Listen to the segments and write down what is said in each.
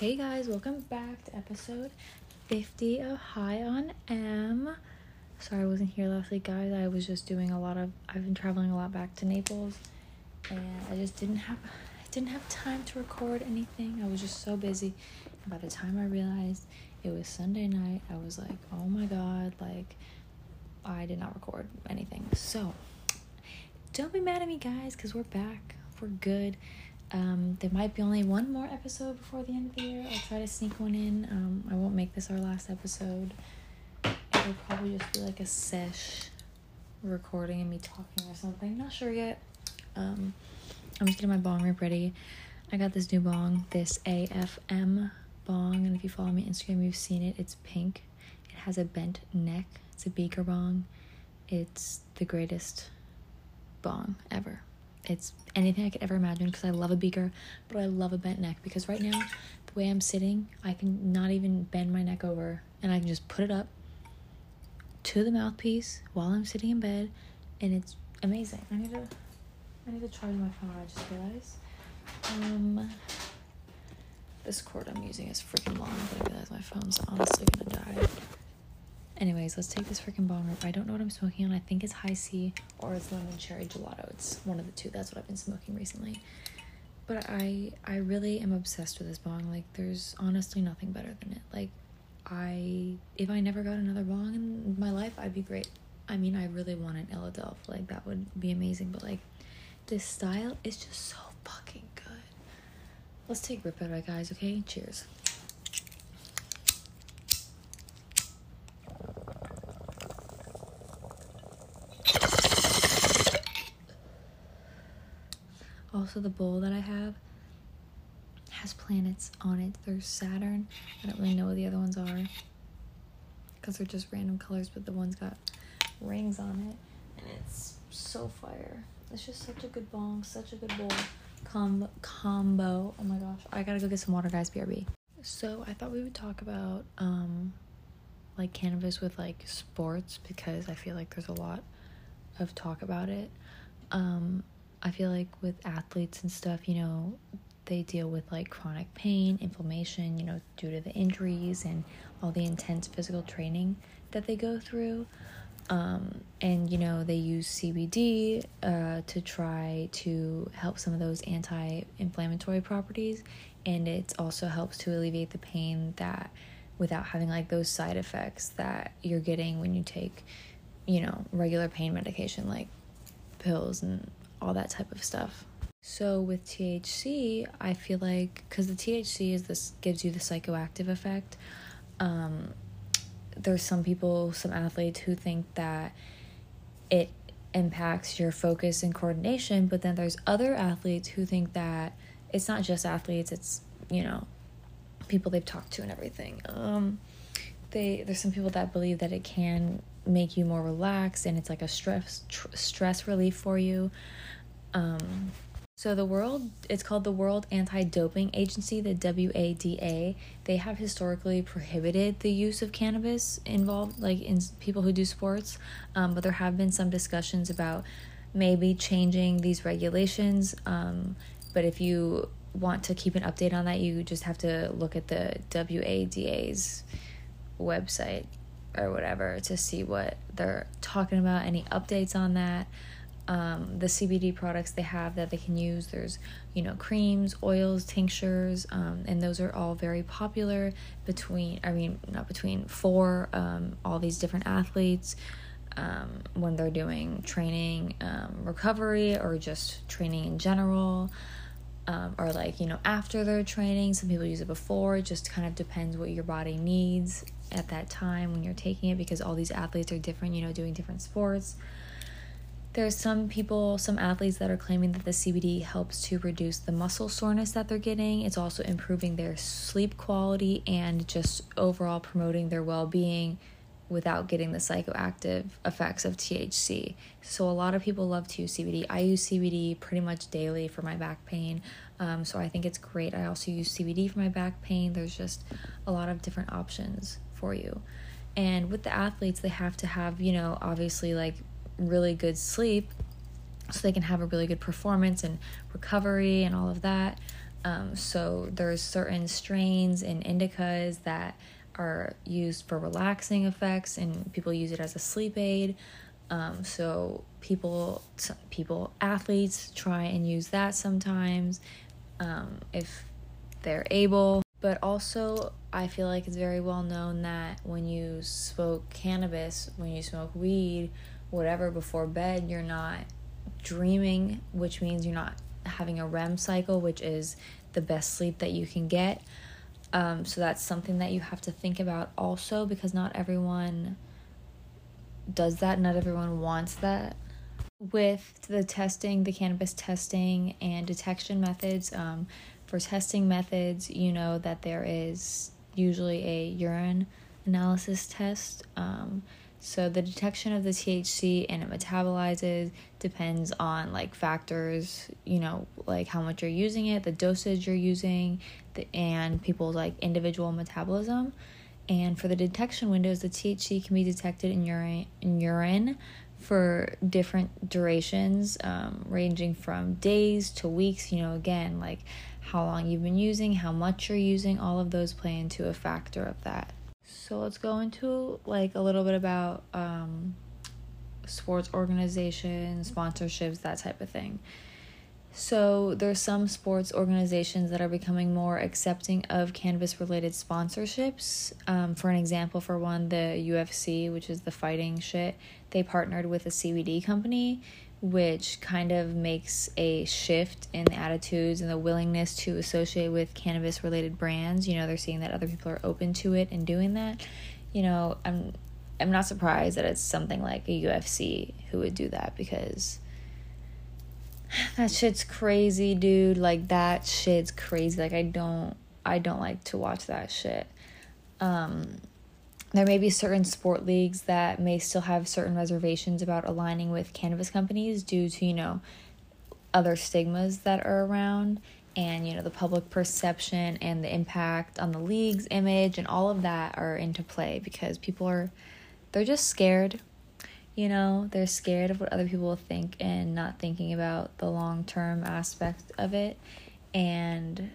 Hey guys, welcome back to episode 50 of High on M. Sorry I wasn't here last week, guys. I was just doing a lot of I've been traveling a lot back to Naples and I just didn't have I didn't have time to record anything. I was just so busy. And by the time I realized it was Sunday night, I was like, "Oh my god, like I did not record anything." So, don't be mad at me, guys, cuz we're back. We're good. Um, there might be only one more episode before the end of the year. I'll try to sneak one in. Um, I won't make this our last episode. It'll probably just be like a sesh recording and me talking or something. Not sure yet. Um, I'm just getting my bong rip ready. I got this new bong, this AFM bong, and if you follow me on Instagram, you've seen it. It's pink. It has a bent neck. It's a beaker bong. It's the greatest bong ever it's anything I could ever imagine because I love a beaker, but I love a bent neck because right now, the way I'm sitting, I can not even bend my neck over and I can just put it up to the mouthpiece while I'm sitting in bed and it's amazing. I need to I need to charge my phone, I just realized. Um this cord I'm using is freaking long, but I realize my phone's honestly gonna die. Anyways, let's take this freaking bong rip. I don't know what I'm smoking on. I think it's high C or it's lemon cherry gelato. It's one of the two. That's what I've been smoking recently. But I I really am obsessed with this bong. Like there's honestly nothing better than it. Like I if I never got another bong in my life, I'd be great. I mean, I really want an Illadelph. Like that would be amazing, but like this style is just so fucking good. Let's take rip it, guys, okay? Cheers. Also, the bowl that I have has planets on it. There's Saturn. I don't really know what the other ones are because they're just random colors, but the one's got rings on it, and it's so fire. It's just such a good bong, such a good bowl Com- combo. Oh my gosh, I gotta go get some water, guys. BRB. So I thought we would talk about um, like cannabis with like sports because I feel like there's a lot of talk about it. Um, I feel like with athletes and stuff, you know, they deal with like chronic pain, inflammation, you know, due to the injuries and all the intense physical training that they go through. Um, and you know, they use CBD uh, to try to help some of those anti inflammatory properties, and it also helps to alleviate the pain that without having like those side effects that you're getting when you take, you know, regular pain medication like pills and all that type of stuff. So with THC, I feel like because the THC is this gives you the psychoactive effect. Um, there's some people, some athletes who think that it impacts your focus and coordination, but then there's other athletes who think that it's not just athletes; it's you know people they've talked to and everything. Um, they there's some people that believe that it can make you more relaxed and it's like a stress tr- stress relief for you. Um, so the world it's called the World Anti-Doping Agency, the WADA. They have historically prohibited the use of cannabis involved like in people who do sports. Um, but there have been some discussions about maybe changing these regulations. Um, but if you want to keep an update on that, you just have to look at the WADA's website or whatever to see what they're talking about, any updates on that um, the CBD products they have that they can use. There's, you know, creams, oils, tinctures, um, and those are all very popular between, I mean, not between, for um, all these different athletes um, when they're doing training, um, recovery, or just training in general. Um, or like you know after their training some people use it before it just kind of depends what your body needs at that time when you're taking it because all these athletes are different you know doing different sports there's some people, some athletes that are claiming that the CBD helps to reduce the muscle soreness that they're getting. It's also improving their sleep quality and just overall promoting their well being without getting the psychoactive effects of THC. So, a lot of people love to use CBD. I use CBD pretty much daily for my back pain. Um, so, I think it's great. I also use CBD for my back pain. There's just a lot of different options for you. And with the athletes, they have to have, you know, obviously like really good sleep so they can have a really good performance and recovery and all of that. Um, so there's certain strains in indicas that are used for relaxing effects, and people use it as a sleep aid. Um, so people, people, athletes try and use that sometimes um, if they're able. But also, I feel like it's very well known that when you smoke cannabis, when you smoke weed, whatever before bed, you're not dreaming, which means you're not having a REM cycle, which is the best sleep that you can get. Um, so that's something that you have to think about also because not everyone does that, not everyone wants that. With the testing, the cannabis testing and detection methods, um, for testing methods, you know that there is usually a urine analysis test. Um, so the detection of the THC and it metabolizes depends on like factors, you know, like how much you're using it, the dosage you're using, the, and people's like individual metabolism. And for the detection windows, the THC can be detected in urine, in urine for different durations, um, ranging from days to weeks. You know, again, like how long you've been using, how much you're using, all of those play into a factor of that. So let's go into like a little bit about um, sports organizations, sponsorships, that type of thing. So there's some sports organizations that are becoming more accepting of cannabis related sponsorships. Um, for an example, for one, the UFC, which is the fighting shit, they partnered with a CBD company which kind of makes a shift in the attitudes and the willingness to associate with cannabis related brands. You know, they're seeing that other people are open to it and doing that. You know, I'm I'm not surprised that it's something like a UFC who would do that because that shit's crazy, dude. Like that shit's crazy. Like I don't I don't like to watch that shit. Um there may be certain sport leagues that may still have certain reservations about aligning with cannabis companies due to, you know, other stigmas that are around and, you know, the public perception and the impact on the league's image and all of that are into play because people are, they're just scared. You know, they're scared of what other people will think and not thinking about the long term aspect of it. And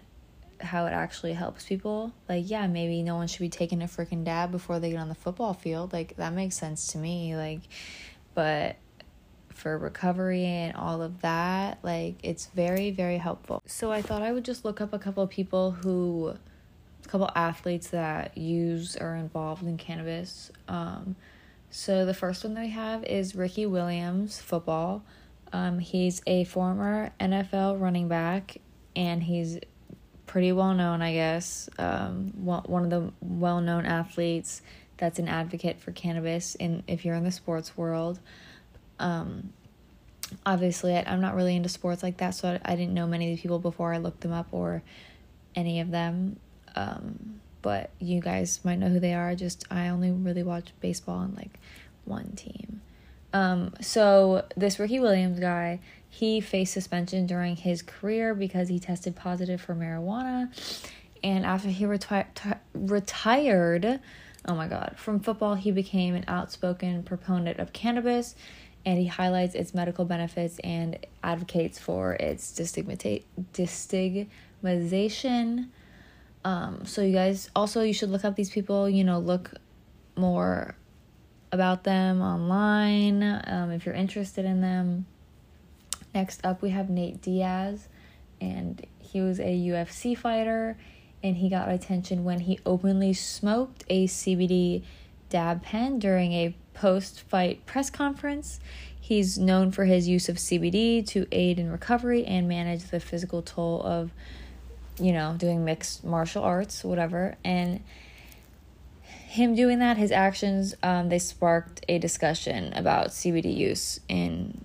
how it actually helps people. Like, yeah, maybe no one should be taking a freaking dab before they get on the football field. Like, that makes sense to me. Like, but for recovery and all of that, like, it's very, very helpful. So, I thought I would just look up a couple of people who, a couple athletes that use or involved in cannabis. Um, so, the first one that we have is Ricky Williams, football. Um, he's a former NFL running back and he's pretty well known, I guess. Um, one of the well known athletes that's an advocate for cannabis. In if you're in the sports world, um, obviously I, am not really into sports like that, so I, I, didn't know many of the people before I looked them up or any of them. Um, but you guys might know who they are. Just I only really watch baseball and like one team. Um, so this Ricky Williams guy, he faced suspension during his career because he tested positive for marijuana. And after he reti- t- retired, oh my God, from football, he became an outspoken proponent of cannabis and he highlights its medical benefits and advocates for its destigmatization. Um, so you guys also you should look up these people. You know, look more about them online um, if you're interested in them. Next up, we have Nate Diaz, and he was a UFC fighter, and he got attention when he openly smoked a CBD dab pen during a post fight press conference. He's known for his use of CBD to aid in recovery and manage the physical toll of, you know, doing mixed martial arts, whatever. And him doing that, his actions, um, they sparked a discussion about CBD use in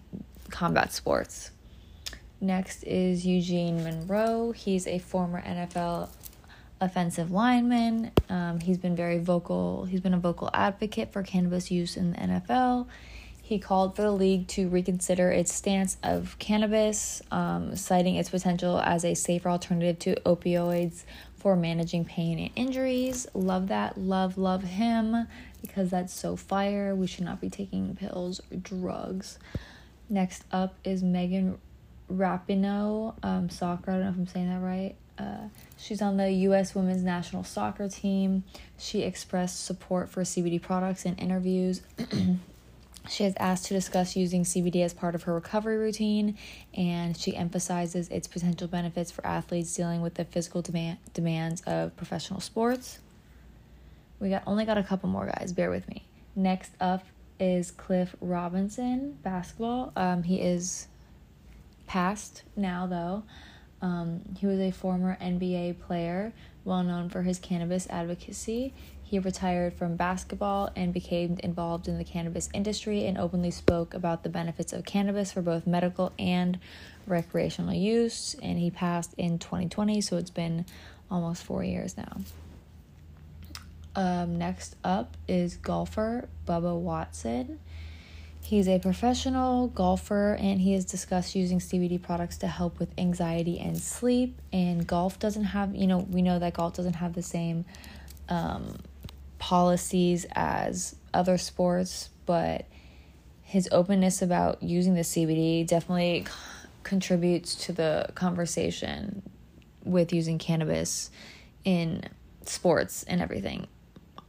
combat sports. Next is Eugene Monroe. He's a former NFL offensive lineman. Um, he's been very vocal. He's been a vocal advocate for cannabis use in the NFL. He called for the league to reconsider its stance of cannabis, um, citing its potential as a safer alternative to opioids for managing pain and injuries. Love that. Love, love him because that's so fire. We should not be taking pills or drugs. Next up is Megan Rapinoe, um, soccer. I don't know if I'm saying that right. Uh, she's on the U.S. women's national soccer team. She expressed support for CBD products in interviews. she has asked to discuss using CBD as part of her recovery routine, and she emphasizes its potential benefits for athletes dealing with the physical demand, demands of professional sports. We got only got a couple more guys. Bear with me. Next up is Cliff Robinson, basketball. Um, he is past now though. Um, he was a former NBA player, well known for his cannabis advocacy. He retired from basketball and became involved in the cannabis industry and openly spoke about the benefits of cannabis for both medical and recreational use. And he passed in 2020, so it's been almost four years now. Um, next up is golfer Bubba Watson. He's a professional golfer and he has discussed using CBD products to help with anxiety and sleep. And golf doesn't have, you know, we know that golf doesn't have the same um, policies as other sports, but his openness about using the CBD definitely contributes to the conversation with using cannabis in sports and everything.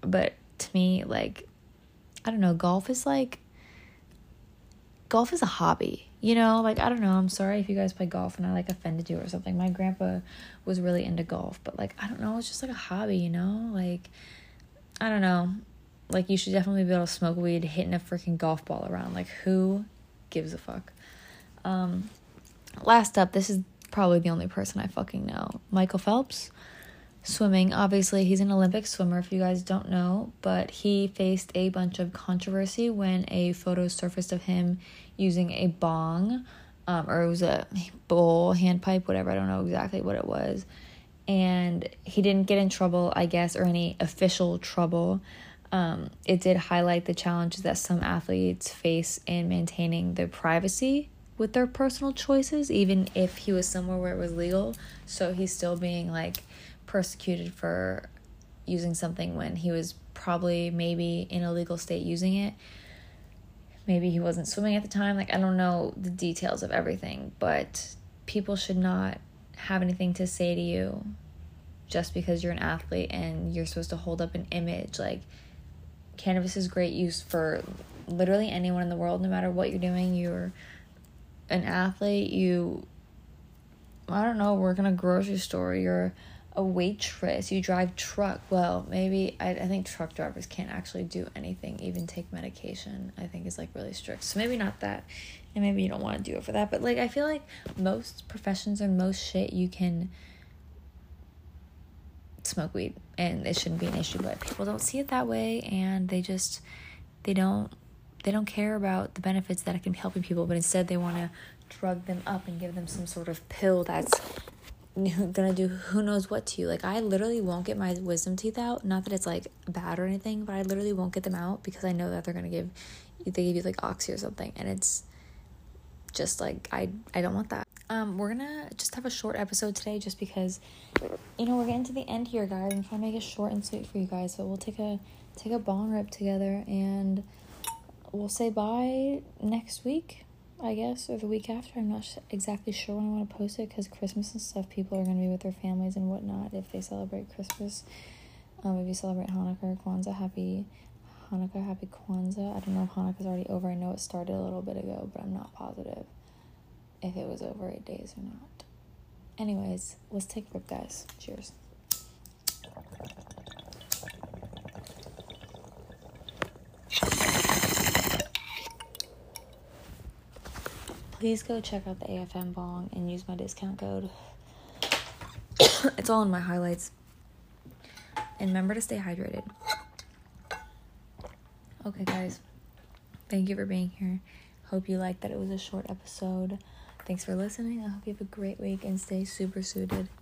But to me, like, I don't know, golf is like, golf is a hobby. You know, like I don't know. I'm sorry if you guys play golf and I like offended you or something. My grandpa was really into golf, but like I don't know, it's just like a hobby, you know? Like I don't know. Like you should definitely be able to smoke weed hitting a freaking golf ball around. Like who gives a fuck? Um last up, this is probably the only person I fucking know. Michael Phelps swimming. Obviously, he's an Olympic swimmer, if you guys don't know, but he faced a bunch of controversy when a photo surfaced of him using a bong, um, or it was a bowl, handpipe, whatever. I don't know exactly what it was. And he didn't get in trouble, I guess, or any official trouble. Um, it did highlight the challenges that some athletes face in maintaining their privacy with their personal choices, even if he was somewhere where it was legal. So he's still being like persecuted for using something when he was probably maybe in a legal state using it. Maybe he wasn't swimming at the time. Like, I don't know the details of everything, but people should not have anything to say to you just because you're an athlete and you're supposed to hold up an image. Like, cannabis is great use for literally anyone in the world, no matter what you're doing. You're an athlete, you, I don't know, work in a grocery store, you're a waitress, you drive truck. Well, maybe I, I think truck drivers can't actually do anything, even take medication. I think is like really strict. So maybe not that. And maybe you don't want to do it for that. But like I feel like most professions or most shit you can smoke weed and it shouldn't be an issue, but people don't see it that way and they just they don't they don't care about the benefits that it can be helping people, but instead they want to drug them up and give them some sort of pill that's gonna do who knows what to you. Like I literally won't get my wisdom teeth out. Not that it's like bad or anything, but I literally won't get them out because I know that they're gonna give they give you like oxy or something, and it's just like I I don't want that. Um, we're gonna just have a short episode today, just because you know we're getting to the end here, guys. I'm trying to make it short and sweet for you guys. So we'll take a take a bong rip together, and we'll say bye next week. I guess, or the week after. I'm not sh- exactly sure when I want to post it because Christmas and stuff, people are going to be with their families and whatnot if they celebrate Christmas. Um, if you celebrate Hanukkah or Kwanzaa, happy Hanukkah, happy Kwanzaa. I don't know if Hanukkah's already over. I know it started a little bit ago, but I'm not positive if it was over eight days or not. Anyways, let's take a rip, guys. Cheers. Please go check out the AFM Bong and use my discount code. it's all in my highlights. And remember to stay hydrated. Okay, guys. Thank you for being here. Hope you liked that it was a short episode. Thanks for listening. I hope you have a great week and stay super suited.